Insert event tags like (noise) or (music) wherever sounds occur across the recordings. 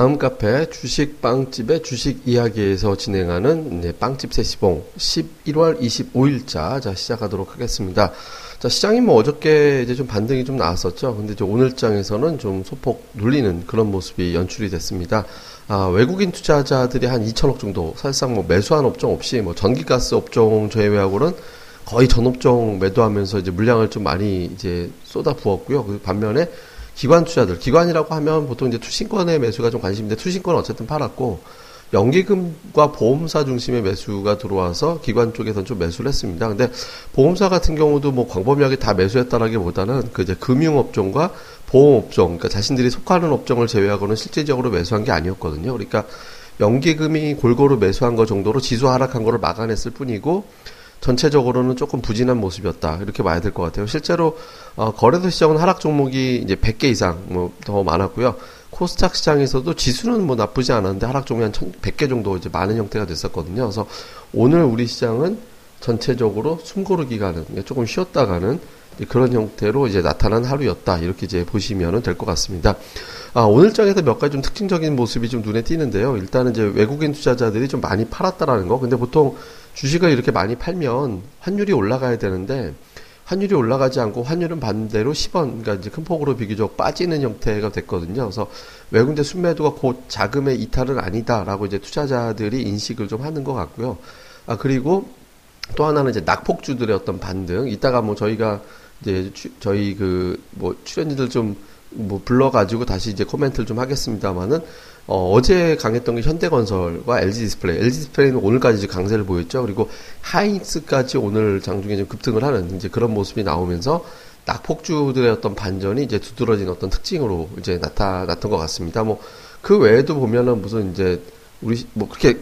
예, 다음 카페 주식 빵집의 주식 이야기에서 진행하는 네, 빵집 세시봉 11월 25일자 자 시작하도록 하겠습니다. 자, 시장이 뭐 어저께 이제 좀 반등이 좀 나왔었죠. 근데 오늘장에서는 좀 소폭 눌리는 그런 모습이 연출이 됐습니다. 아, 외국인 투자자들이 한 2천억 정도 사실상 뭐 매수한 업종 없이 뭐 전기가스 업종 제외하고는 거의 전 업종 매도하면서 이제 물량을 좀 많이 이제 쏟아 부었고요. 그 반면에 기관 투자들, 기관이라고 하면 보통 이제 투신권의 매수가 좀 관심인데 투신권은 어쨌든 팔았고 연기금과 보험사 중심의 매수가 들어와서 기관 쪽에서는 좀 매수를 했습니다. 근데 보험사 같은 경우도 뭐 광범위하게 다 매수했다라기보다는 그 이제 금융업종과 보험업종, 그러니까 자신들이 속하는 업종을 제외하고는 실질적으로 매수한 게 아니었거든요. 그러니까 연기금이 골고루 매수한 거 정도로 지수 하락한 거를 막아냈을 뿐이고 전체적으로는 조금 부진한 모습이었다. 이렇게 봐야 될 것 같아요. 실제로 어, 거래소 시장은 하락 종목이 이제 100개 이상 뭐 더 많았고요. 코스닥 시장에서도 지수는 뭐 나쁘지 않았는데 하락 종목이 한 100개 정도 이제 많은 형태가 됐었거든요. 그래서 오늘 우리 시장은 전체적으로 숨고르기 가는 조금 쉬었다 가는 그런 형태로 이제 나타난 하루였다. 이렇게 이제 보시면 될 것 같습니다. 아, 오늘 장에서 몇 가지 좀 특징적인 모습이 좀 눈에 띄는데요. 일단은 이제 외국인 투자자들이 좀 많이 팔았다라는 거. 근데 보통 주식을 이렇게 많이 팔면 환율이 올라가야 되는데 환율이 올라가지 않고 환율은 반대로 10원, 그러니까 이제 큰 폭으로 비교적 빠지는 형태가 됐거든요. 그래서 외국인 순매도가 곧 자금의 이탈은 아니다라고 이제 투자자들이 인식을 좀 하는 것 같고요. 아, 그리고 또 하나는 이제 낙폭주들의 어떤 반등. 이따가 뭐 저희가 이제 추, 저희 그 뭐 출연진들 좀 뭐 불러가지고 다시 이제 코멘트를 좀 하겠습니다만은 어, 어제 강했던 게 현대건설과 LG 디스플레이. LG 디스플레이는 오늘까지 강세를 보였죠. 그리고 하이닉스까지 오늘 장중에 좀 급등을 하는 이제 그런 모습이 나오면서 낙폭주들의 어떤 반전이 이제 두드러진 어떤 특징으로 이제 나타났던 것 같습니다. 뭐 그 외에도 보면은 무슨 이제 우리 뭐 그렇게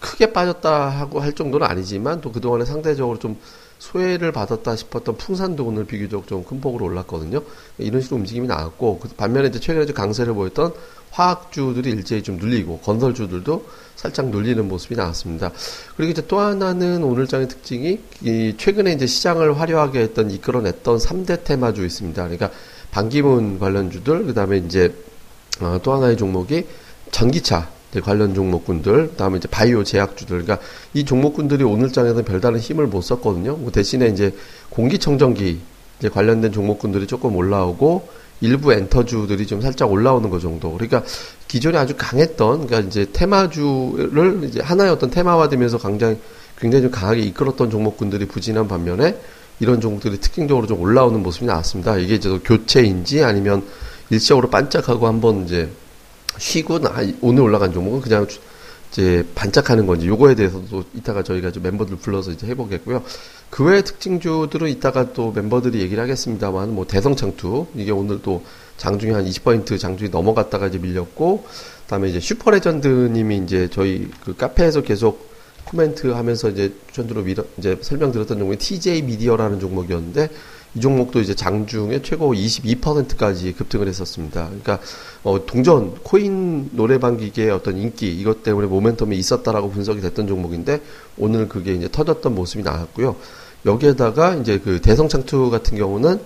크게 빠졌다 하고 할 정도는 아니지만 또 그동안에 상대적으로 좀 소외를 받았다 싶었던 풍산도 오늘 비교적 좀 큰 폭으로 올랐거든요. 이런 식으로 움직임이 나왔고 그 반면에 이제 최근에 좀 강세를 보였던 화학주들이 일제히 좀 눌리고 건설주들도 살짝 눌리는 모습이 나왔습니다. 그리고 이제 또 하나는 오늘장의 특징이 이 최근에 이제 시장을 화려하게 했던 이끌어냈던 3대 테마주 있습니다. 그러니까 반기문 관련주들 그다음에 이제 어, 또 하나의 종목이 전기차 관련 종목군들, 그다음에 이제 바이오 제약주들, 그러니까 이 종목군들이 오늘장에서 별다른 힘을 못 썼거든요. 뭐 대신에 이제 공기청정기 이제 관련된 종목군들이 조금 올라오고 일부 엔터주들이 좀 살짝 올라오는 것 정도. 그러니까 기존에 아주 강했던, 그러니까 이제 테마주를 이제 하나의 어떤 테마화되면서 굉장히 굉장히 좀 강하게 이끌었던 종목군들이 부진한 반면에 이런 종목들이 특징적으로 좀 올라오는 모습이 나왔습니다. 이게 이제 교체인지 아니면 일시적으로 반짝하고 한번 이제 쉬고 나, 오늘 올라간 종목은 그냥 이제 반짝하는 건지 요거에 대해서도 이따가 저희가 좀 멤버들 불러서 이제 해보겠고요. 그 외의 특징주들은 이따가 또 멤버들이 얘기를 하겠습니다만 뭐 대성창투 이게 오늘 또 장중에 한 20포인트 장중에 넘어갔다가 이제 밀렸고 그다음에 이제 슈퍼레전드님이 이제 저희 그 카페에서 계속 코멘트 하면서 이제 추천주로 밀어, 이제 설명드렸던 종목이 TJ 미디어라는 종목이었는데 이 종목도 이제 장중에 최고 22%까지 급등을 했었습니다. 그러니까 어, 동전 코인 노래방 기계의 어떤 인기 이것 때문에 모멘텀이 있었다라고 분석이 됐던 종목인데 오늘 그게 이제 터졌던 모습이 나왔고요. 여기에다가 이제 그 대성창투 같은 경우는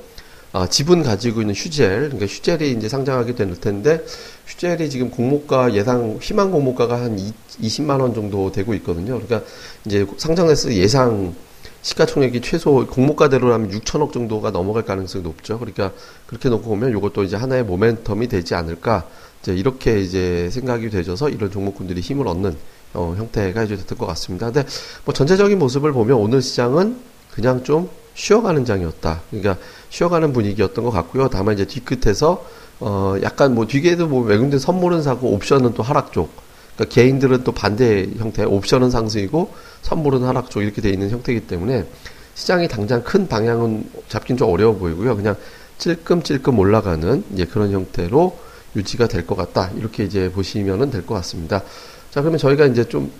아, 지분 가지고 있는 휴젤, 그러니까 휴젤이 이제 상장하게 될 텐데, 휴젤이 지금 공모가 예상, 희망 공모가가 한 20만 원 정도 되고 있거든요. 그러니까 이제 상장했을 예상 시가총액이 최소 공모가대로라면 6천억 정도가 넘어갈 가능성이 높죠. 그러니까 그렇게 놓고 보면 이것도 이제 하나의 모멘텀이 되지 않을까. 이제 이렇게 이제 생각이 되져서 이런 종목군들이 힘을 얻는 어, 형태가 이제 됐을 것 같습니다. 근데 뭐 전체적인 모습을 보면 오늘 시장은 그냥 좀 쉬어가는 장이었다. 그러니까 쉬어가는 분위기였던 것 같고요. 다만 이제 뒤끝에서 어 약간 뭐 뒤에도 뭐 외국인 선물은 사고 옵션은 또 하락 쪽. 그러니까 개인들은 또 반대 형태, 옵션은 상승이고 선물은 하락 쪽 이렇게 돼 있는 형태이기 때문에 시장이 당장 큰 방향은 잡긴 좀 어려워 보이고요. 그냥 찔끔찔끔 올라가는 이제 그런 형태로 유지가 될 것 같다. 이렇게 이제 보시면은 될 것 같습니다. 자, 그러면 저희가 이제 좀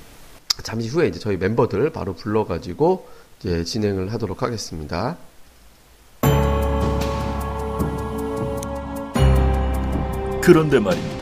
잠시 후에 이제 저희 멤버들 바로 불러가지고 이제 진행을 하도록 하겠습니다. 그런데 말입니다.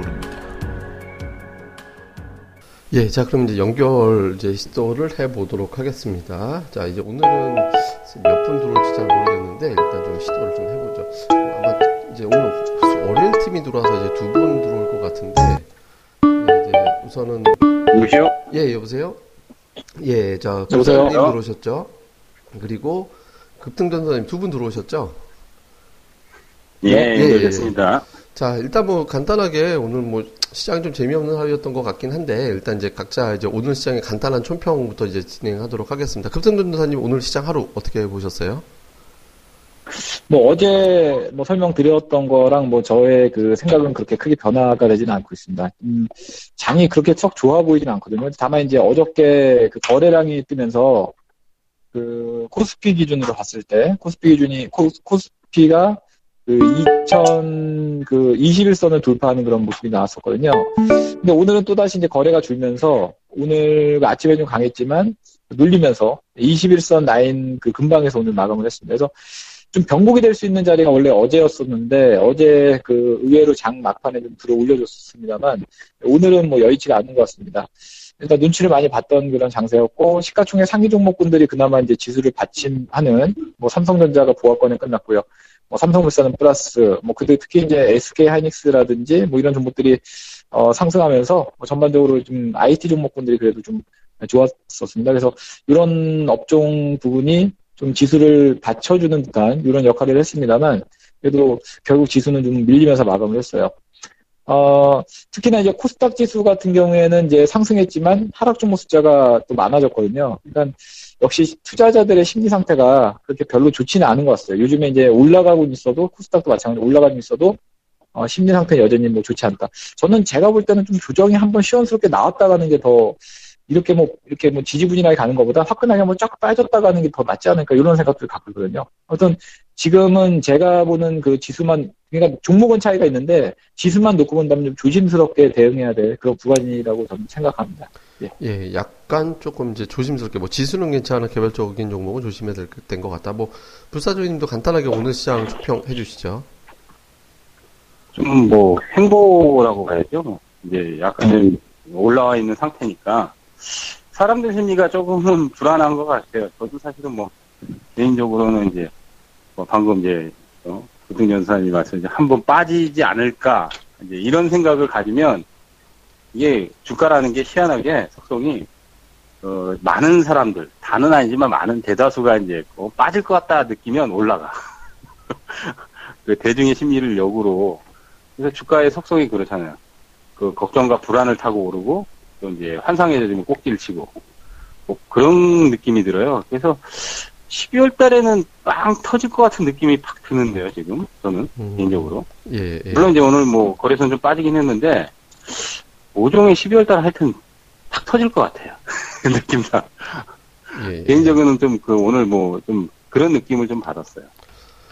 예, 자, 그럼 이제 연결 이제 시도를 해 보도록 하겠습니다. 자, 이제 오늘은 몇 분 들어올지 잘 모르겠는데, 일단 좀 시도를 좀 해보죠. 아마 이제 오늘 월요일 팀이 들어와서 이제 두 분 들어올 것 같은데, 예, 이제 우선은. 여보세요? 예, 여보세요? 예, 자, 여보세요? 부사님 들어오셨죠? 그리고 급등전사님 두 분 들어오셨죠? 예, 예, 예, 그렇습니다. 자, 일단 뭐 간단하게 오늘 뭐 시장이 좀 재미없는 하루였던 것 같긴 한데 일단 이제 각자 이제 오늘 시장의 간단한 총평부터 이제 진행하도록 하겠습니다. 급등전도사님 오늘 시장 하루 어떻게 보셨어요? 뭐 어제 뭐 설명드렸던 거랑 뭐 저의 그 생각은 그렇게 크게 변화가 되지는 않고 있습니다. 음, 장이 그렇게 썩 좋아 보이진 않거든요. 다만 이제 어저께 그 거래량이 뜨면서 그 코스피 기준으로 봤을 때 코스피 기준이 코, 코스피가 그 2000, 그 21선을 돌파하는 그런 모습이 나왔었거든요. 근데 오늘은 또다시 이제 거래가 줄면서 오늘 아침에 좀 강했지만 눌리면서 21선 라인 그 근방에서 오늘 마감을 했습니다. 그래서 좀 병복이 될 수 있는 자리가 원래 어제였었는데 어제 그 의외로 장 막판에 좀 들어 올려줬습니다만 오늘은 뭐 여의치가 않는 것 같습니다. 일단 눈치를 많이 봤던 그런 장세였고 시가총액 상위 종목군들이 그나마 이제 지수를 받침하는 뭐 삼성전자가 보합권에 끝났고요. 뭐 삼성물산은 플러스 뭐 그들 특히 이제 SK 하이닉스라든지 뭐 이런 종목들이 어 상승하면서 뭐 전반적으로 좀 IT 종목군들이 그래도 좀 좋았었습니다. 그래서 이런 업종 부분이 좀 지수를 받쳐주는 듯한 이런 역할을 했습니다만 그래도 결국 지수는 좀 밀리면서 마감을 했어요. 어, 특히나 이제 코스닥 지수 같은 경우에는 이제 상승했지만 하락 종목 숫자가 또 많아졌거든요. 그러니까 역시 투자자들의 심리 상태가 그렇게 별로 좋지는 않은 것 같아요. 요즘에 이제 올라가고 있어도 코스닥도 마찬가지로 올라가고 있어도 어, 심리 상태 여전히 뭐 좋지 않다. 저는 제가 볼 때는 좀 조정이 한번 시원스럽게 나왔다가는 게 더 이렇게 뭐 이렇게 뭐 지지부진하게 가는 것보다 화끈하게 한번 쫙 빠졌다 가는 게 더 낫지 않을까 이런 생각들을 갖고 있거든요. 어떤 지금은 제가 보는 그 지수만 그러니까 종목은 차이가 있는데 지수만 놓고 본다면 좀 조심스럽게 대응해야 될 그런 구간이라고 저는 생각합니다. 예. 예, 약간 조금 이제 조심스럽게 뭐 지수는 괜찮아 개별적인 종목은 조심해야 될 것 같다. 뭐 불사조님도 간단하게 오늘 시장 총평해 주시죠. 좀 뭐 행보라고 봐야죠. 이제 약간 좀 올라와 있는 상태니까 사람들 심리가 조금은 불안한 것 같아요. 저도 사실은 뭐 개인적으로는 이제 뭐 방금 이제 어, 고등연사님이 말씀 이제 한번 빠지지 않을까 이제 이런 생각을 가지면 이게 주가라는 게 희한하게 속성이 어, 많은 사람들 다는 아니지만 많은 대다수가 이제 어, 빠질 것 같다 느끼면 올라가. (laughs) 그 대중의 심리를 역으로 그래서 주가의 속성이 그렇잖아요. 그 걱정과 불안을 타고 오르고 또 이제 환상해지면 꼭지를 치고 뭐 그런 느낌이 들어요. 그래서 12월 달에는 빵 터질 것 같은 느낌이 팍 드는데요, 지금 저는 음. 개인적으로. 예, 예. 물론 이제 오늘 뭐 거래선 좀 빠지긴 했는데 오종의 12월 달 하여튼 팍 터질 것 같아요. (laughs) 느낌상. 예, 예. 개인적으로는 좀 그 오늘 뭐 좀 그런 느낌을 좀 받았어요.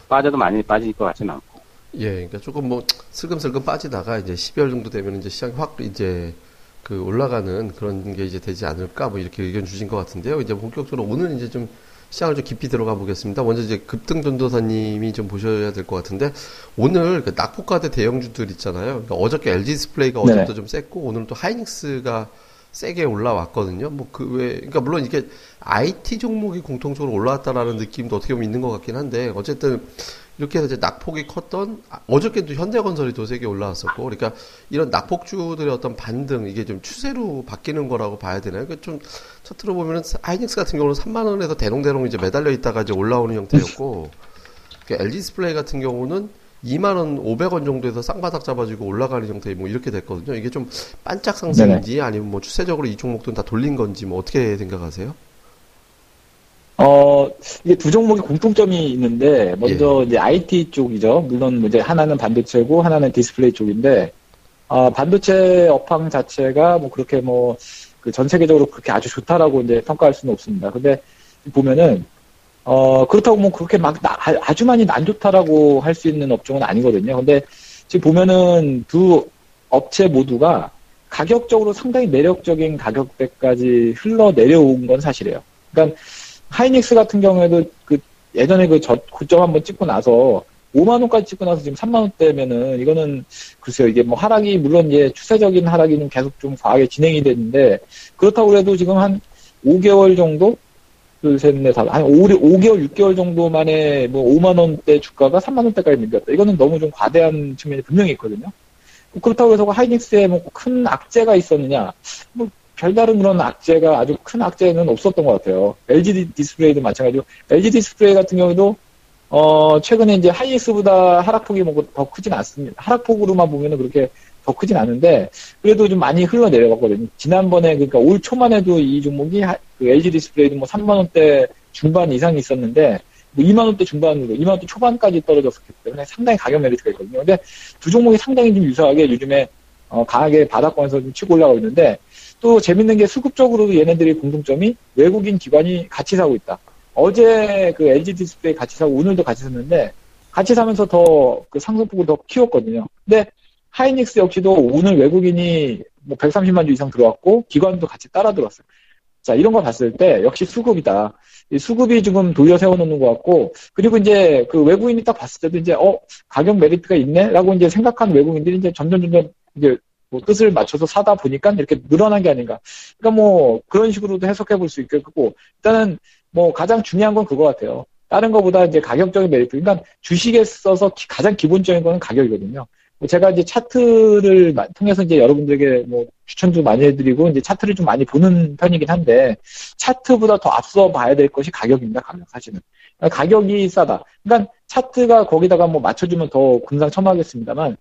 빠져도 많이 빠질 것 같지는 않고. 예, 그러니까 조금 뭐 슬금슬금 빠지다가 이제 12월 정도 되면 이제 시장이 확 이제 그 올라가는 그런 게 이제 되지 않을까 뭐 이렇게 의견 주신 것 같은데요. 이제 본격적으로 오늘 이제 좀 시장을 좀 깊이 들어가 보겠습니다. 먼저 이제 급등 전도사님이 좀 보셔야 될 것 같은데 오늘 그 낙폭과대 대형주들 있잖아요. 그러니까 어저께 LG 디스플레이가 네. 어제부터 좀 셌고 오늘 또 하이닉스가 세게 올라왔거든요. 뭐그 외, 그러니까 물론 이게 IT 종목이 공통적으로 올라왔다라는 느낌도 어떻게 보면 있는 것 같긴 한데 어쨌든 이렇게 해서 이제 낙폭이 컸던 아, 어저께도 현대건설이 더 세게 올라왔었고 그러니까 이런 낙폭주들의 어떤 반등 이게 좀 추세로 바뀌는 거라고 봐야 되나요? 그러니까 좀 차트로 보면은 하이닉스 같은 경우는 3만 원에서 대롱대롱 이제 매달려 있다가 이제 올라오는 형태였고 그 LG 디스플레이 같은 경우는 2만 원 500원 정도에서 쌍바닥 잡아주고 올라가는 형태 뭐 이렇게 됐거든요. 이게 좀 반짝 상승인지 아니면 뭐 추세적으로 이 종목들은 다 돌린 건지 뭐 어떻게 생각하세요? 어, 이게 두 종목이 공통점이 있는데, 먼저 이제 IT 쪽이죠. 물론 이제 하나는 반도체고 하나는 디스플레이 쪽인데, 어, 반도체 업황 자체가 뭐 그렇게 뭐, 그 전 세계적으로 그렇게 아주 좋다라고 이제 평가할 수는 없습니다. 근데 보면은, 어, 그렇다고 뭐 그렇게 막 나- 아- 아주 많이 안 좋다라고 할 수 있는 업종은 아니거든요. 근데 지금 보면은 두 업체 모두가 가격적으로 상당히 매력적인 가격대까지 흘러 내려온 건 사실이에요. 그러니까 하이닉스 같은 경우에도 그 예전에 그 저, 고점 한번 찍고 나서 5만 원까지 찍고 나서 지금 3만 원대면은 이거는 글쎄요 이게 뭐 하락이 물론 이제 추세적인 하락이 계속 좀 과하게 진행이 됐는데 그렇다고 해도 지금 한 5개월 정도 둘, 셋, 넷, 다섯, 한 5, 5개월, 6개월 정도 만에 뭐 5만 원대 주가가 3만 원대까지 밀렸다. 이거는 너무 좀 과대한 측면이 분명히 있거든요. 그렇다고 해서 하이닉스에 뭐 큰 악재가 있었느냐? 뭐 별다른 그런 악재가 아주 큰 악재는 없었던 것 같아요. LG 디스플레이도 마찬가지로 LG 디스플레이 같은 경우도 어 최근에 이제 하이닉스보다 하락폭이 뭐 더 크진 않습니다. 하락폭으로만 보면은 그렇게 더 크진 않은데 그래도 좀 많이 흘러내려갔거든요. 지난번에 그러니까 올 초만 해도 이 종목이 그 LG 디스플레이도 뭐 3만 원대 중반 이상이 있었는데 뭐 2만 원대 중반으로 2만 원대 초반까지 떨어졌기 때문에 상당히 가격 메리트가 있거든요. 근데 두 종목이 상당히 좀 유사하게 요즘에 어, 강하게 바닥권에서 좀 치고 올라가고 있는데 또 재밌는 게 수급적으로도 얘네들이 공통점이 외국인 기관이 같이 사고 있다. 어제 그 LG 디스플레이 같이 사고 오늘도 같이 샀는데 같이 사면서 더 그 상승폭을 더 키웠거든요. 근데 하이닉스 역시도 오늘 외국인이 뭐 130만 주 이상 들어왔고 기관도 같이 따라 들어왔어요. 자 이런 거 봤을 때 역시 수급이다. 수급이 지금 돌려 세워놓는 것 같고 그리고 이제 그 외국인이 딱 봤을 때도 이제 어 가격 메리트가 있네 라고 이제 생각한 외국인들이 이제 점점 점점 이제 뭐 뜻을 맞춰서 사다 보니까 이렇게 늘어난 게 아닌가. 그러니까 뭐 그런 식으로도 해석해 볼 수 있겠고 일단은 뭐 가장 중요한 건 그거 같아요. 다른 것보다 이제 가격적인 메리트. 그러니까 주식에 써서 가장 기본적인 거는 가격이거든요. 뭐 제가 이제 차트를 통해서 이제 여러분들에게 뭐 추천도 많이 해드리고 이제 차트를 좀 많이 보는 편이긴 한데 차트보다 더 앞서 봐야 될 것이 가격입니다. 가격 사실은 가격이 싸다. 그러니까 차트가 거기다가 뭐 맞춰주면 더 금상첨화하겠습니다만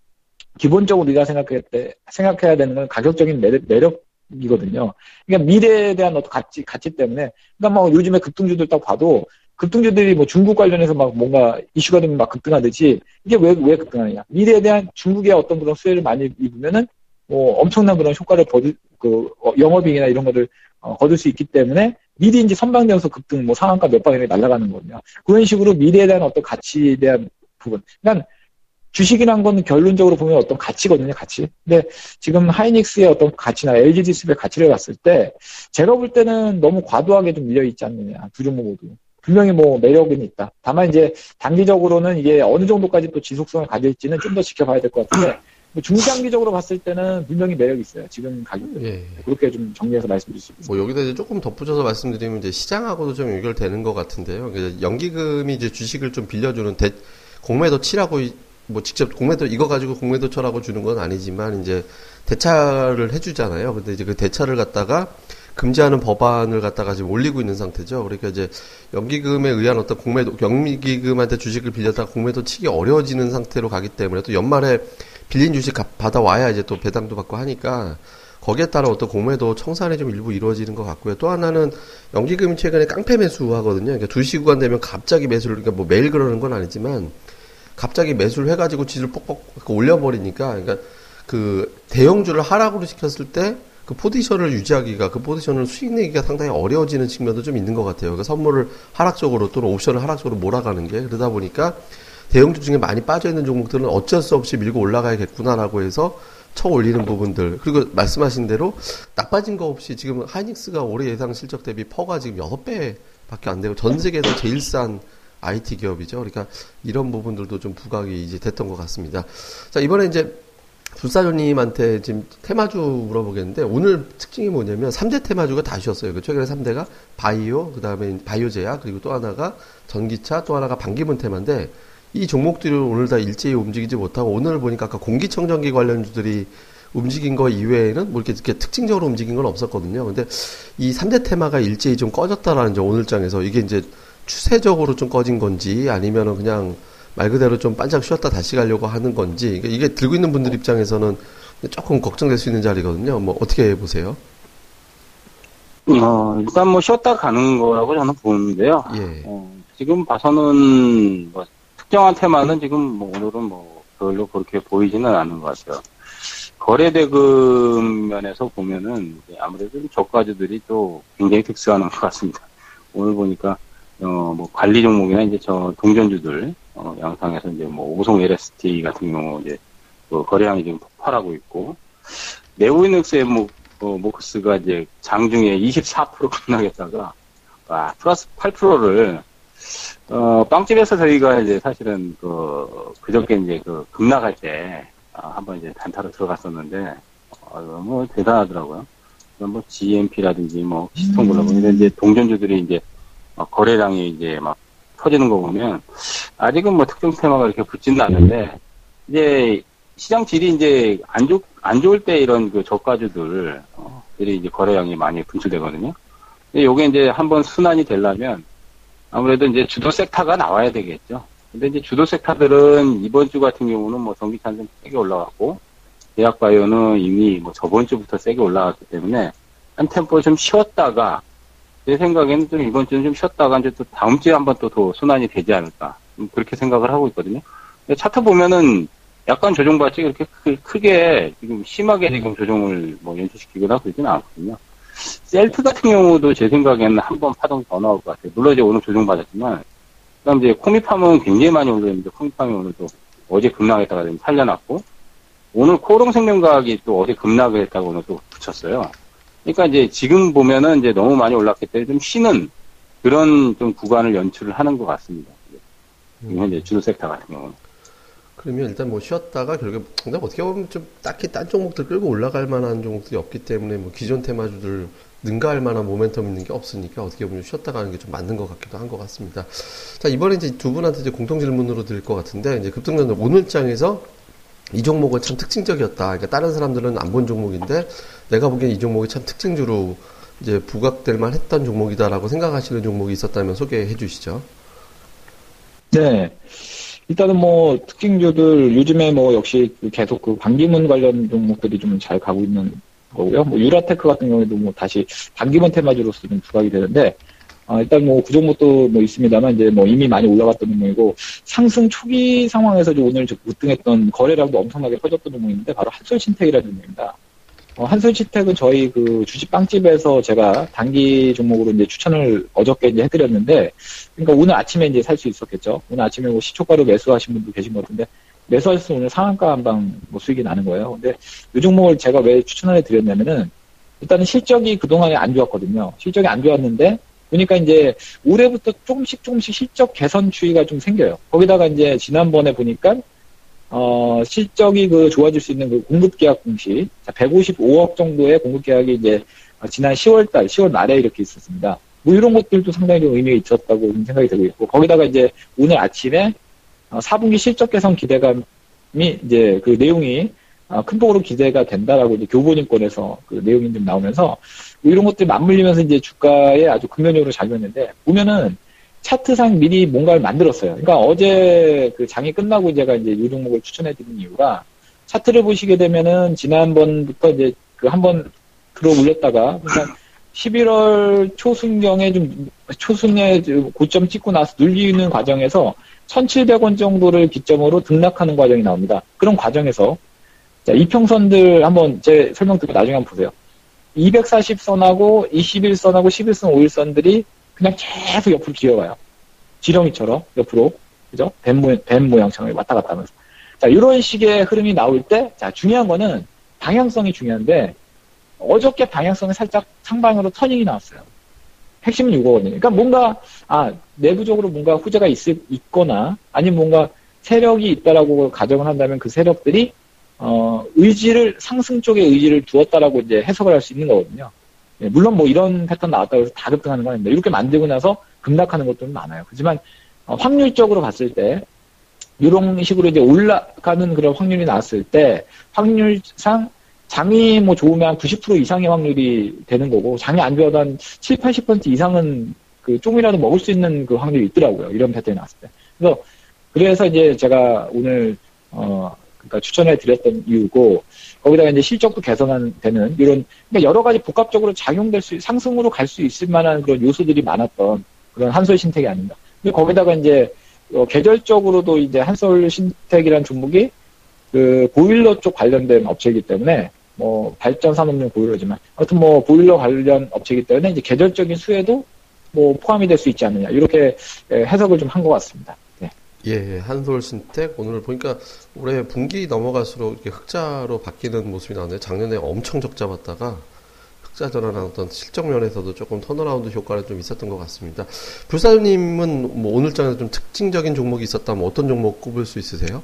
기본적으로 우리가 생각할 때 생각해야 되는 건 가격적인 매력, 매력 이거든요. 그러니까 미래에 대한 어떤 가치 가치 때문에 그러니까 뭐 요즘에 급등주들 딱 봐도 급등주들이 뭐 중국 관련해서 막 뭔가 이슈가 되면 막 급등하듯이 이게 왜, 왜 급등하느냐. 미래에 대한 중국의 어떤 그런 수혜를 많이 입으면은 뭐 엄청난 그런 효과를 거둘, 그, 어, 영업이익이나 이런 거를 어, 거둘 수 있기 때문에 미리 이제 선반영되어서 급등 뭐 상한가 몇 방에 날아가는 거거든요. 그런 식으로 미래에 대한 어떤 가치에 대한 부분. 그러니까 주식이란 건 결론적으로 보면 어떤 가치거든요, 가치. 근데 지금 하이닉스의 어떤 가치나 LG 디스플레이 가치를 봤을 때 제가 볼 때는 너무 과도하게 좀 밀려 있지 않느냐, 두 종목 모두. 분명히 뭐 매력은 있다. 다만 이제 단기적으로는 이게 어느 정도까지 또 지속성을 가질지는 좀 더 지켜봐야 될 것 같은데 뭐 중장기적으로 봤을 때는 분명히 매력이 있어요. 지금 가격. 예. 그렇게 좀 정리해서 말씀드릴 수 있습니다. 뭐 여기다 이제 조금 덧붙여서 말씀드리면 이제 시장하고도 좀 연결되는 것 같은데요. 연기금이 이제 주식을 좀 빌려주는 대, 공매도 치라고 뭐 직접 공매도 이거 가지고 공매도 쳐라고 주는 건 아니지만 이제 대차를 해주잖아요. 근데 이제 그 대차를 갖다가 금지하는 법안을 갖다가 지금 올리고 있는 상태죠. 그러니까 이제 연기금에 의한 어떤 공매도, 연기금한테 주식을 빌렸다가 공매도 치기 어려워지는 상태로 가기 때문에 또 연말에 빌린 주식 받아와야 이제 또 배당도 받고 하니까 거기에 따라 어떤 공매도 청산이 좀 일부 이루어지는 것 같고요. 또 하나는 연기금이 최근에 깡패 매수하거든요. 그러니까 2시 구간 되면 갑자기 매수를, 그러니까 뭐 매일 그러는 건 아니지만 갑자기 매수를 해가지고 지를 뻑뻑 올려버리니까 그러니까 그 대형주를 하락으로 시켰을 때 그 포지션을 유지하기가 그 포지션을 수익 내기가 상당히 어려워지는 측면도 좀 있는 것 같아요. 그 선물을 하락적으로 또는 옵션을 하락적으로 몰아가는 게 그러다 보니까 대형주 중에 많이 빠져 있는 종목들은 어쩔 수 없이 밀고 올라가야겠구나라고 해서 쳐 올리는 부분들 그리고 말씀하신 대로 나빠진 거 없이 지금 하이닉스가 올해 예상 실적 대비 PER가 지금 여섯 배밖에 안 되고 전 세계에서 제일 싼 IT 기업이죠. 그러니까 이런 부분들도 좀 부각이 이제 됐던 것 같습니다. 자 이번에 이제 불사조님한테 지금 테마주 물어보겠는데 오늘 특징이 뭐냐면 3대 테마주가 다 쉬었어요. 그 최근에 3대가 바이오, 그 다음에 바이오제약, 그리고 또 하나가 전기차, 또 하나가 반기문 테마인데 이 종목들이 오늘 다 일제히 움직이지 못하고 오늘 보니까 아까 공기청정기 관련주들이 움직인 거 이외에는 뭐 이렇게, 특징적으로 움직인 건 없었거든요. 근데 이 3대 테마가 일제히 좀 꺼졌다라는 점 오늘 장에서 이게 이제 추세적으로 좀 꺼진 건지 아니면은 그냥 말 그대로 좀 반짝 쉬었다 다시 가려고 하는 건지 그러니까 이게 들고 있는 분들 입장에서는 조금 걱정될 수 있는 자리거든요. 뭐 어떻게 보세요? 어, 일단 뭐 쉬었다 가는 거라고 저는 보는데요. 예. 어, 지금 봐서는 뭐 특정한 테마는 지금 뭐 오늘은 뭐 별로 그렇게 보이지는 않은 것 같아요. 거래 대금 면에서 보면은 아무래도 저가주들이 또 굉장히 특수한 것 같습니다. 오늘 보니까 어, 뭐 관리 종목이나 이제 저 동전주들 어, 양상에서 이제 뭐 오송 LST 같은 경우 이제 그 거래량이 지금 폭발하고 있고 네오이닉스의 뭐 어, 모크스가 이제 장중에 24% 급락했다가 와 플러스 8%를 어, 빵집에서 저희가 이제 사실은 그, 그저께 이제 그 급락할 때, 아, 한번 이제 단타로 들어갔었는데, 어, 너무 대단하더라고요. 뭐 GMP라든지 뭐 시스템 글로브 이런 이제 동전주들이 이제 막 거래량이 이제 막 터지는 거 보면 아직은 뭐 특정 테마가 이렇게 붙지는 않는데 이제 시장 질이 이제 안 좋, 안 좋을 때 이런 그 저가주들, 어, 들이 이제 거래량이 많이 분출되거든요. 근데 요게 이제 한번 순환이 되려면 아무래도 이제 주도 섹터가 나와야 되겠죠. 근데 이제 주도 섹터들은 이번 주 같은 경우는 뭐 전기차는 좀 세게 올라갔고, 대학바이오는 이미 뭐 저번 주부터 세게 올라갔기 때문에 한 템포 좀 쉬었다가 제 생각에는 좀 이번 주는 좀 쉬었다가 이제 또 다음 주에 한번 또 더 순환이 되지 않을까 그렇게 생각을 하고 있거든요. 차트 보면은 약간 조정 발칙이 이렇게 크게 지금 심하게 지금 조정을 뭐 연출시키거나 그러지는 않거든요. 셀트 같은 경우도 제 생각에는 한 번 파동 더 나올 것 같아요. 물론 이제 오늘 조정받았지만, 그 다음 이제 코미팜은 굉장히 많이 올렸는데, 코미팜이 오늘도 어제 급락했다가 좀 살려놨고, 오늘 코롱 생명과학이 또 어제 급락을 했다고 오늘 또 붙였어요. 그러니까 이제 지금 보면은 이제 너무 많이 올랐기 때문에 좀 쉬는 그런 좀 구간을 연출을 하는 것 같습니다. 현재 주도 섹터 같은 경우는. 그러면 일단 뭐 쉬었다가 결국 근데 어떻게 보면 좀 딱히 딴 종목들 끌고 올라갈 만한 종목들이 없기 때문에 뭐 기존 테마주들 능가할 만한 모멘텀 있는 게 없으니까 어떻게 보면 쉬었다 가는 게 좀 맞는 것 같기도 한 것 같습니다. 자 이번에 이제 두 분한테 이제 공통 질문으로 드릴 것 같은데 이제 급등전 오늘장에서 이 종목은 참 특징적이었다. 그러니까 다른 사람들은 안 본 종목인데 내가 보기엔 이 종목이 참 특징주로 이제 부각될 만했던 종목이다라고 생각하시는 종목이 있었다면 소개해 주시죠. 네. 일단은 뭐 특징주들 요즘에 뭐 역시 계속 그 반기문 관련 종목들이 좀 잘 가고 있는 거고요. 뭐 유라테크 같은 경우에도 뭐 다시 반기문 테마주로서 좀 부각이 되는데 아, 일단 뭐 그 종목도 뭐 있습니다만 이제 뭐 이미 많이 올라갔던 종목이고 상승 초기 상황에서 오늘 급등했던 거래량도 엄청나게 커졌던 종목인데 바로 한솔신텍이라는 종목입니다. 어, 한솔신텍은 저희 그 주식 빵집에서 제가 단기 종목으로 이제 추천을 어저께 이제 해드렸는데 그러니까 오늘 아침에 이제 살 수 있었겠죠. 오늘 아침에 뭐 시초가로 매수하신 분도 계신 것 같은데 매수하셨으면 오늘 상한가 한방 뭐 수익이 나는 거예요. 근데 이 종목을 제가 왜 추천을 해드렸냐면은 일단은 실적이 그동안에 안 좋았거든요. 실적이 안 좋았는데 그러니까 이제 올해부터 조금씩 조금씩 실적 개선 추이가 좀 생겨요. 거기다가 이제 지난번에 보니까 어, 실적이 그 좋아질 수 있는 그 공급계약 공시, 155억 정도의 공급계약이 이제 지난 10월달, 10월 말에 이렇게 있었습니다. 뭐 이런 것들도 상당히 좀 의미가 있었다고 생각이 되고 있고, 거기다가 이제 오늘 아침에 4분기 어, 실적 개선 기대감이 이제 그 내용이 어, 큰 폭으로 기대가 된다라고 이제 교보증권에서 그 내용이 좀 나오면서 뭐 이런 것들이 맞물리면서 이제 주가에 아주 긍면적으로 작용했는데 보면은 차트상 미리 뭔가를 만들었어요. 그러니까 어제 그 장이 끝나고 제가 이제 이 종목을 추천해 드린 이유가 차트를 보시게 되면은 지난번부터 이제 그 한번 들어 올렸다가 그러니까 11월 초순경에 좀 초순에 고점 찍고 나서 눌리는 과정에서 1,700원 정도를 기점으로 등락하는 과정이 나옵니다. 그런 과정에서 자, 이평선들 한번 제 설명 듣고 나중에 한번 보세요. 240선하고 21선하고 11선, 5일선들이 그냥 계속 옆으로 기어가요. 지렁이처럼 옆으로 그죠? 뱀, 모, 뱀 모양처럼 왔다 갔다 하면서 자 이런 식의 흐름이 나올 때 자 중요한 거는 방향성이 중요한데 어저께 방향성이 살짝 상방으로 터닝이 나왔어요. 핵심은 이거거든요. 그러니까 뭔가 아 내부적으로 뭔가 후재가 있, 있거나 아니면 뭔가 세력이 있다라고 가정을 한다면 그 세력들이 어, 의지를 상승 쪽에 의지를 두었다라고 이제 해석을 할 수 있는 거거든요. 예, 물론 뭐 이런 패턴 나왔다고 해서 다 급등하는 건 아닙니다. 이렇게 만들고 나서 급락하는 것들은 많아요. 하지만 어, 확률적으로 봤을 때 이런 식으로 이제 올라가는 그런 확률이 나왔을 때 확률상 장이 뭐 좋으면 90% 이상의 확률이 되는 거고 장이 안 좋아도 한 7, 80% 이상은 그 조금이라도 먹을 수 있는 그 확률이 있더라고요. 이런 패턴이 나왔을 때. 그래서 그래서 이제 제가 오늘 어 그러니까 추천해 드렸던 이유고 거기다가 이제 실적도 개선되는 이런 그러니까 여러 가지 복합적으로 작용될 수 상승으로 갈 수 있을 만한 그런 요소들이 많았던 그런 한솔 신택이 아닌가. 근데 거기다가 이제 어, 계절적으로도 이제 한솔 신텍이라는 종목이 그 보일러 쪽 관련된 업체이기 때문에 뭐 발전 산업용 보일러지만 아무튼 뭐 보일러 관련 업체이기 때문에 이제 계절적인 수혜도 뭐 포함이 될 수 있지 않느냐 이렇게 해석을 좀 한 것 같습니다. 예, 한솔 신텍 오늘 보니까 올해 분기 넘어갈수록 이렇게 흑자로 바뀌는 모습이 나오는데 작년에 엄청 적자 봤다가 흑자 어떤 실적 면에서도 조금 turnaround 효과가 좀 있었던 것 같습니다. 불사님은 뭐 오늘 장에서 좀 특징적인 종목이 있었다면 어떤 종목 꼽을 수 있으세요?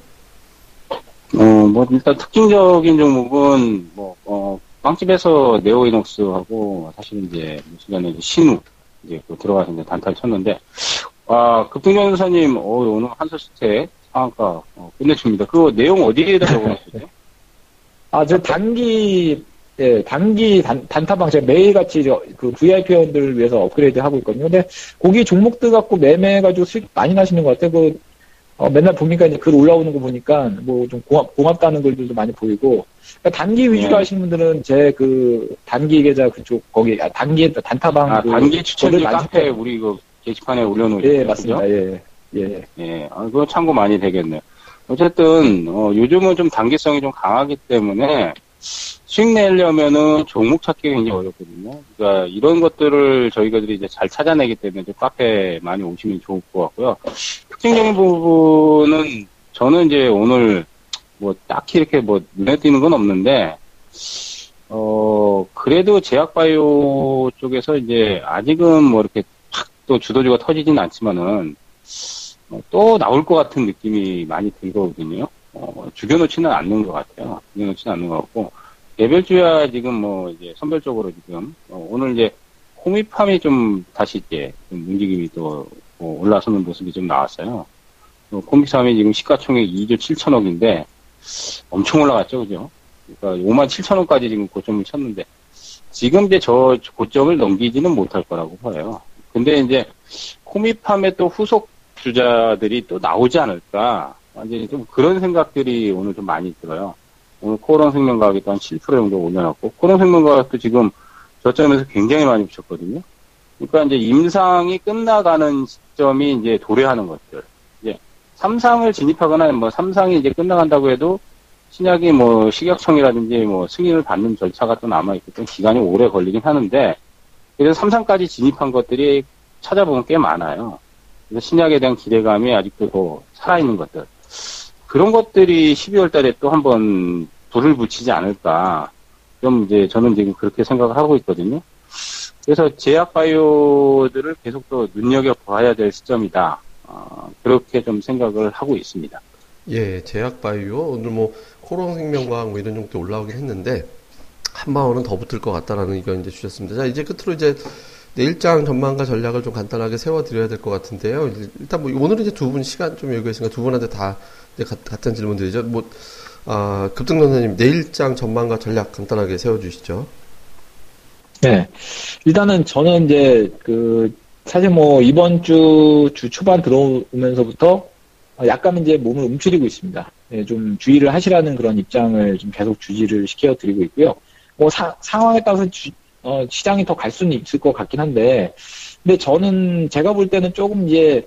어, 뭐, 일단 특징적인 종목은, 뭐, 어, 빵집에서 네오이녹스하고, 사실 이제, 시간에 신우, 이제 그 들어가서 이제 단타를 쳤는데, 아, 급등전 선사님, 어, 오늘 한솔스테 상한가, 어, 끝내줍니다. 그거 내용 어디에다 적어놨어요? 아, 저 단기, 예, 단기 단, 단타방 제가 매일같이 저, 그 VIP 회원들을 위해서 업그레이드 하고 있거든요. 근데 거기 종목들 갖고 매매해가지고 수익 많이 나시는 것 같아요. 그, 어, 맨날 보니까 이제 글 올라오는 거 보니까 뭐 좀 고맙, 고맙다는 글들도 많이 보이고. 그러니까 단기 위주로 네. 하시는 분들은 제 그 단기 계좌 그쪽, 거기, 아, 단기, 단타방. 아, 그 단기 많이 카페. 우리 그 게시판에 올려놓으셨죠? 예, 맞습니다. 예, 예. 예, 아, 그거 참고 많이 되겠네요. 어쨌든, 어, 요즘은 좀 단기성이 좀 강하기 때문에 수익 내려면은 종목 찾기가 굉장히 어렵거든요. 그러니까 이런 것들을 저희가들이 이제 잘 찾아내기 때문에 좀 카페에 많이 오시면 좋을 것 같고요. 특징적인 부분은 저는 이제 오늘 뭐 딱히 이렇게 뭐 눈에 띄는 건 없는데, 어, 그래도 제약바이오 쪽에서 이제 아직은 뭐 이렇게 팍 또 주도주가 터지진 않지만은 어, 또 나올 것 같은 느낌이 많이 들거든요. 어, 죽여놓지는 않는 것 같아요. 죽여놓지는 않는 것 같고 개별주야 지금 뭐 이제 선별적으로 지금 어, 오늘 이제 코미팜이 좀 다시 이제 좀 움직임이 또 어, 올라서는 모습이 좀 나왔어요. 어, 코미팜이 지금 시가총액 2조 7천억인데 엄청 올라갔죠, 그죠? 그러니까 5만 7천원까지 지금 고점을 쳤는데 지금 이제 저 고점을 넘기지는 못할 거라고 봐요. 근데 이제 코미팜의 또 후속 주자들이 또 나오지 않을까. 완전히 좀 그런 생각들이 오늘 좀 많이 들어요. 오늘 코오롱 생명과학이 또 한 7% 정도 올려놨고, 코오롱 생명과학도 지금 저점에서 굉장히 많이 붙였거든요. 그러니까 이제 임상이 끝나가는 시점이 이제 도래하는 것들. 이제 삼상을 진입하거나 뭐 삼상이 이제 끝나간다고 해도 신약이 뭐 식약청이라든지 뭐 승인을 받는 절차가 또 남아있기 때문에 기간이 오래 걸리긴 하는데, 그래서 삼상까지 진입한 것들이 찾아보면 꽤 많아요. 그래서 신약에 대한 기대감이 아직도 더 살아있는 것들. 그런 것들이 12월 달에 또 한번 불을 붙이지 않을까. 좀 이제 저는 지금 그렇게 생각을 하고 있거든요. 그래서 제약바이오들을 계속 또 눈여겨봐야 될 시점이다. 어, 그렇게 좀 생각을 하고 있습니다. 예, 제약바이오 오늘 뭐 코롱 생명과학 뭐 이런 종목도 올라오긴 했는데 한 방울은 더 붙을 것 같다라는 의견 이제 주셨습니다. 자, 이제 끝으로 이제 내일장 전망과 전략을 좀 간단하게 세워드려야 될 것 같은데요. 일단 뭐 오늘은 이제 두 분 시간 좀 여유가 있으니까 두 분한테 다 같은 질문 드리죠. 뭐, 아, 급등 선생님 내일장 전망과 전략 간단하게 세워주시죠. 네. 일단은 저는 이제 그 사실 뭐 이번 주 주 초반 들어오면서부터 약간 이제 몸을 움츠리고 있습니다. 예, 좀 주의를 하시라는 그런 입장을 좀 계속 주지를 시켜 드리고 있고요. 뭐 사- 상황에 따라서 주- 어, 시장이 더 갈 수는 있을 것 같긴 한데, 근데 저는 제가 볼 때는 조금 이제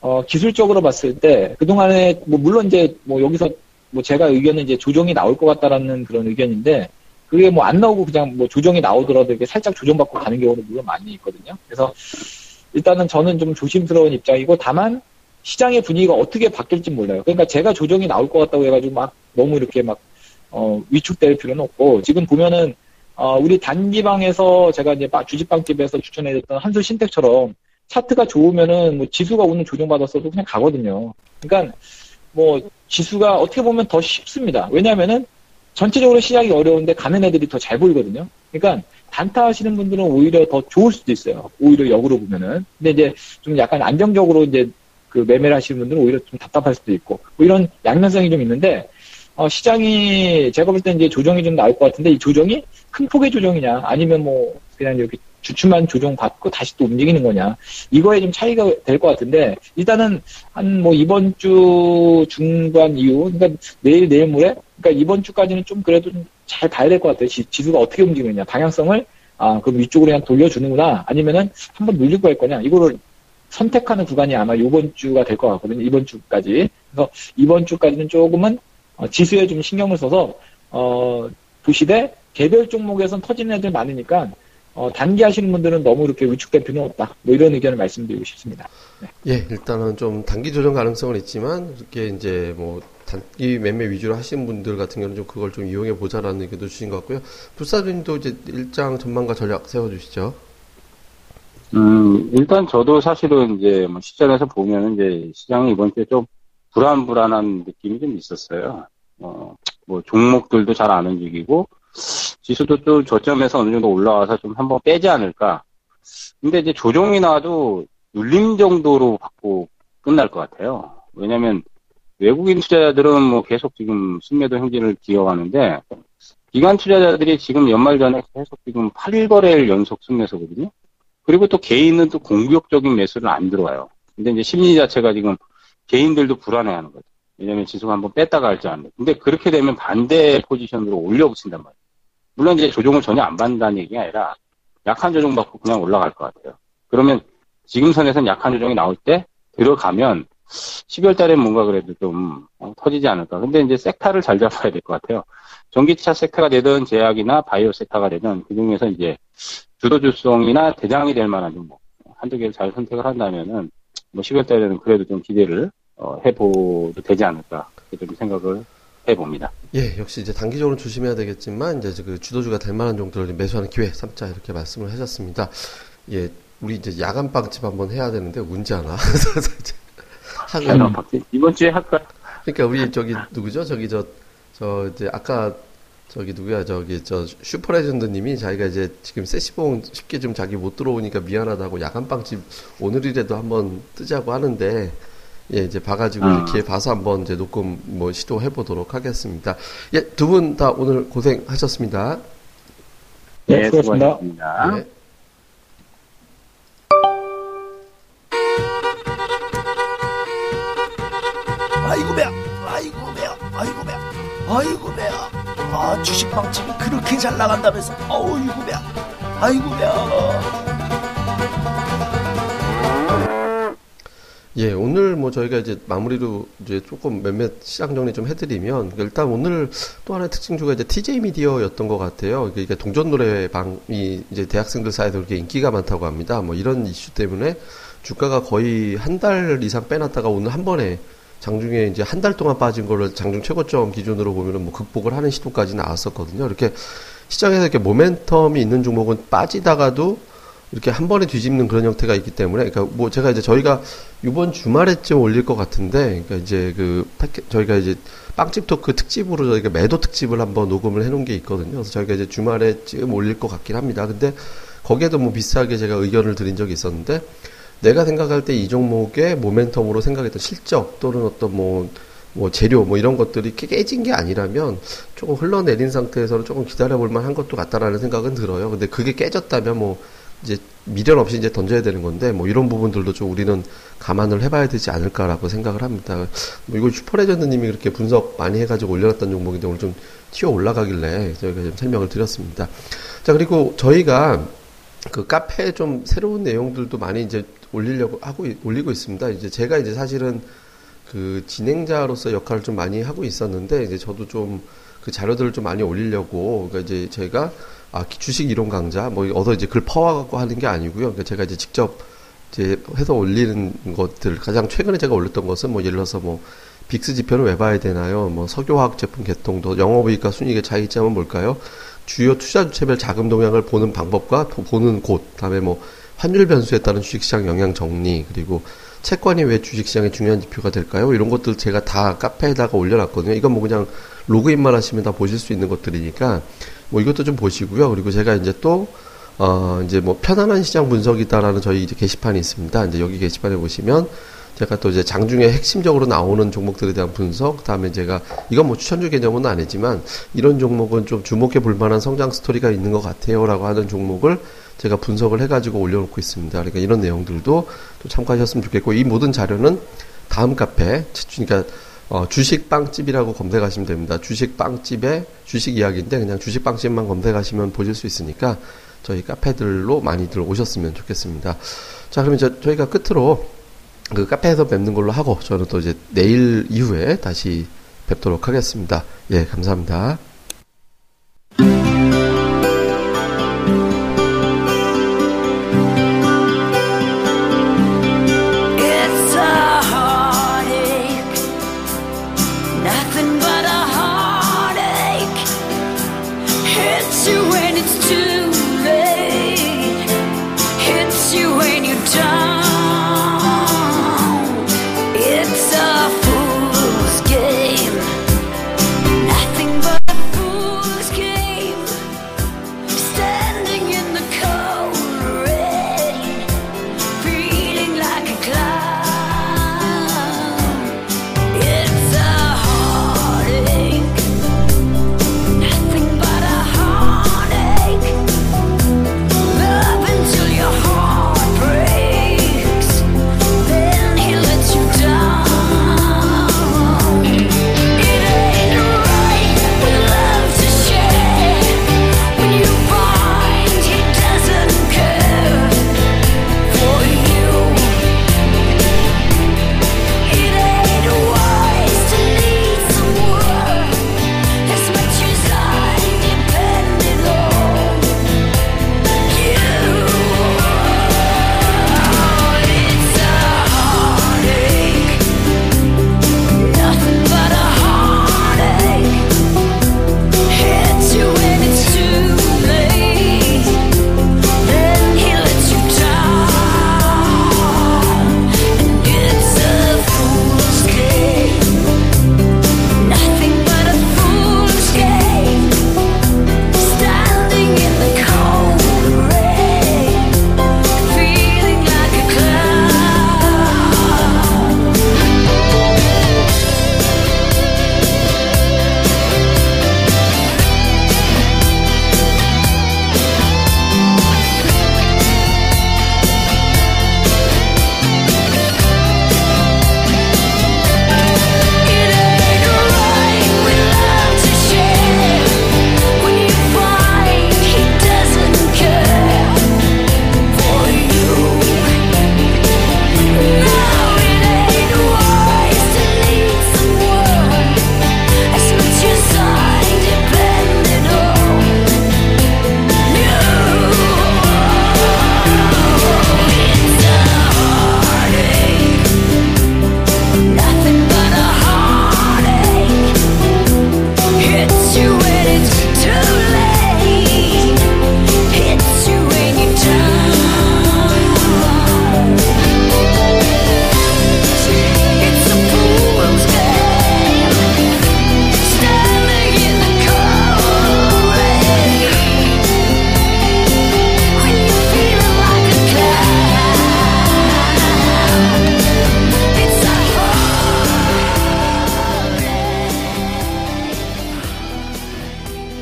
어, 기술적으로 봤을 때 그동안에 뭐 물론 이제 뭐 여기서 뭐 제가 의견은 이제 조정이 나올 것 같다라는 그런 의견인데 그게 뭐 안 나오고 그냥 뭐 조정이 나오더라도 이렇게 살짝 조정받고 가는 경우도 물론 많이 있거든요. 그래서 일단은 저는 좀 조심스러운 입장이고 다만 시장의 분위기가 어떻게 바뀔지 몰라요. 그러니까 제가 조정이 나올 것 같다고 해가지고 막 너무 이렇게 막 어, 위축될 필요는 없고 지금 보면은 어, 우리 단기방에서 제가 이제 바- 주식방집에서 추천해줬던 한솔 신택처럼 차트가 좋으면은 뭐 지수가 오늘 조정받았어도 그냥 가거든요. 그러니까 뭐 지수가 어떻게 보면 더 쉽습니다. 왜냐하면은 전체적으로 시작이 어려운데 가는 애들이 더 잘 보이거든요. 그러니까 단타 하시는 분들은 오히려 더 좋을 수도 있어요. 오히려 역으로 보면은. 근데 이제 좀 약간 안정적으로 이제 그 매매를 하시는 분들은 오히려 좀 답답할 수도 있고 뭐 이런 양면성이 좀 있는데 어, 시장이 제가 볼 때 이제 조정이 좀 나올 것 같은데 이 조정이 큰 폭의 조정이냐 아니면 뭐 그냥 이렇게 주춤한 조정 받고 다시 또 움직이는 거냐 이거에 좀 차이가 될 것 같은데 일단은 한 뭐 이번 주 중반 이후 그러니까 내일 내일 모레? 그러니까 이번 주까지는 좀 그래도 좀 잘 봐야 될 것 같아요. 지, 지수가 어떻게 움직이느냐 방향성을? 아 그럼 위쪽으로 그냥 돌려주는구나. 아니면은 한번 눌리고 할 거냐. 이거를 선택하는 구간이 아마 이번 주가 될 것 같거든요. 이번 주까지. 그래서 이번 주까지는 조금은 어, 지수에 좀 신경을 써서 어 보시되 개별 종목에선 터지는 애들 많으니까 어, 단기 하시는 분들은 너무 이렇게 위축될 필요는 없다. 뭐 이런 의견을 말씀드리고 싶습니다. 예, 일단은 좀 단기 조정 가능성은 있지만 이렇게 이제 뭐 단기 매매 위주로 하시는 분들 같은 경우는 좀 그걸 좀 이용해 보자라는 의견도 주신 것 같고요. 불사조님도 이제 일장 전망과 전략 세워주시죠. 음, 일단 저도 사실은 이제 뭐 시장에서 보면 이제 시장이 이번 주에 좀 불안불안한 느낌이 좀 있었어요. 어, 뭐 종목들도 잘 안 움직이고 지수도 좀 저점에서 어느 정도 올라와서 좀 한번 빼지 않을까. 근데 이제 조정이 나와도 눌림 정도로 받고 끝날 것 같아요. 왜냐면 외국인 투자자들은 뭐 계속 지금 순매도 행진을 기어가는데 기관 투자자들이 지금 연말 전에 계속 지금 8일 거래일 연속 순매수거든요. 그리고 또 개인은 또 공격적인 매수를 안 들어와요. 근데 이제 심리 자체가 지금 개인들도 불안해하는 거죠. 왜냐면 지수가 한번 뺐다가 할지 않는. 근데 그렇게 되면 반대 포지션으로 올려붙인단 말이에요. 물론 이제 조정을 전혀 안 받는다는 얘기가 아니라 약한 조정 받고 그냥 올라갈 것 같아요. 그러면 지금 선에서는 약한 조정이 나올 때 들어가면 12월 달에 뭔가 그래도 좀 어, 터지지 않을까. 근데 이제 섹터를 잘 잡아야 될 것 같아요. 전기차 섹터가 되든 제약이나 바이오 섹터가 되든 그 중에서 이제 주도주성이나 대장이 될 만한 종목 한두 개를 잘 선택을 한다면은 뭐 10월 달에는 그래도 좀 기대를 어, 해보도 되지 않을까 좀 생각을 해봅니다. 예, 역시 이제 단기적으로 조심해야 되겠지만 이제 그 주도주가 될 만한 종들을 매수하는 기회 삼자 이렇게 말씀을 하셨습니다. 예, 우리 이제 야간 빵집 한번 해야 되는데 문제 하나. (laughs) 하는 이번 주에 할까? 그러니까 우리 저기 누구죠? 저기 저저 이제 아까 저기 누구야 저기 저 슈퍼레전드님이 자기가 이제 지금 세시봉 쉽게 좀 자기 못 들어오니까 미안하다고 야간 빵집 오늘이라도 한번 뜨자고 하는데 예 이제 봐가지고 음. 이렇게 봐서 한번 이제 녹음 뭐 시도해 보도록 하겠습니다. 예 두 분 다 오늘 고생하셨습니다. 네 수고하셨습니다. 네. 아이고 배야 아이고 배야 아이고 배야 아이고 배야 아 주식빵집이 그렇게 잘 나간다면서 어이구 배야 아이고 배야 예, 오늘 뭐 저희가 이제 마무리로 이제 조금 몇몇 시장 정리 좀 해드리면 일단 오늘 또 하나의 특징주가 이제 TJ 미디어였던 것 같아요. 이게 동전 노래방이 이제 대학생들 사이에서 그렇게 인기가 많다고 합니다. 뭐 이런 이슈 때문에 주가가 거의 한 달 이상 빼놨다가 오늘 한 번에 장중에 이제 한 달 동안 빠진 거를 장중 최고점 기준으로 보면은 뭐 극복을 하는 시도까지 나왔었거든요. 이렇게 시장에서 이렇게 모멘텀이 있는 종목은 빠지다가도 이렇게 한 번에 뒤집는 그런 형태가 있기 때문에, 그러니까 뭐 제가 이제 저희가 이번 주말에쯤 올릴 것 같은데, 그러니까 이제 그 패케, 저희가 이제 빵집 토크 특집으로 저희가 매도 특집을 한번 녹음을 해놓은 게 있거든요. 그래서 저희가 이제 주말에쯤 올릴 것 같긴 합니다. 근데 거기에도 뭐 비슷하게 제가 의견을 드린 적이 있었는데, 내가 생각할 때 이 종목의 모멘텀으로 생각했던 실적 또는 어떤 뭐, 뭐 재료 뭐 이런 것들이 깨진 게 아니라면 조금 흘러내린 상태에서는 조금 기다려볼 만한 것도 같다라는 생각은 들어요. 근데 그게 깨졌다면 뭐 이제 미련 없이 이제 던져야 되는 건데 뭐 이런 부분들도 좀 우리는 감안을 해봐야 되지 않을까라고 생각을 합니다. 뭐 이걸 슈퍼레전드님이 그렇게 분석 많이 해가지고 올려놨던 종목인데 오늘 좀 튀어 올라가길래 저희가 좀 설명을 드렸습니다. 자 그리고 저희가 그 카페 좀 새로운 내용들도 많이 이제 올리려고 하고 올리고 있습니다. 이제 제가 이제 사실은 그 진행자로서 역할을 좀 많이 하고 있었는데 이제 저도 좀 그 자료들을 좀 많이 올리려고 그러니까 이제 제가 아 주식 이론 강좌 뭐 얻어 이제 글 퍼와갖고 하는 게 아니고요. 그러니까 제가 이제 직접 이제 해서 올리는 것들 가장 최근에 제가 올렸던 것은 뭐 예를 들어서 뭐 빅스 지표는 왜 봐야 되나요? 뭐 석유화학 제품 개통도 영업이익과 순이익의 차이점은 뭘까요? 주요 투자 주체별 자금 동향을 보는 방법과 보는 곳, 다음에 뭐 환율 변수에 따른 주식시장 영향 정리 그리고 채권이 왜 주식시장의 중요한 지표가 될까요? 이런 것들 제가 다 카페에다가 올려놨거든요. 이건 뭐 그냥 로그인만 하시면 다 보실 수 있는 것들이니까 뭐 이것도 좀 보시고요. 그리고 제가 이제 또 어, 이제 뭐 편안한 시장 분석이다라는 저희 이제 게시판이 있습니다. 이제 여기 게시판에 보시면 제가 또 이제 장중에 핵심적으로 나오는 종목들에 대한 분석, 다음에 제가 이건 뭐 추천주 개념은 아니지만 이런 종목은 좀 주목해 볼 만한 성장 스토리가 있는 것 같아요라고 하는 종목을 제가 분석을 해가지고 올려놓고 있습니다. 그러니까 이런 내용들도 또 참고하셨으면 좋겠고 이 모든 자료는 다음 카페, 그러니까 어, 주식 빵집이라고 검색하시면 됩니다. 주식 빵집의 주식 이야기인데 그냥 주식 빵집만 검색하시면 보실 수 있으니까 저희 카페들로 많이들 오셨으면 좋겠습니다. 자, 그럼 이제 저희가 끝으로 그 카페에서 뵙는 걸로 하고 저는 또 이제 내일 이후에 다시 뵙도록 하겠습니다. 예, 감사합니다.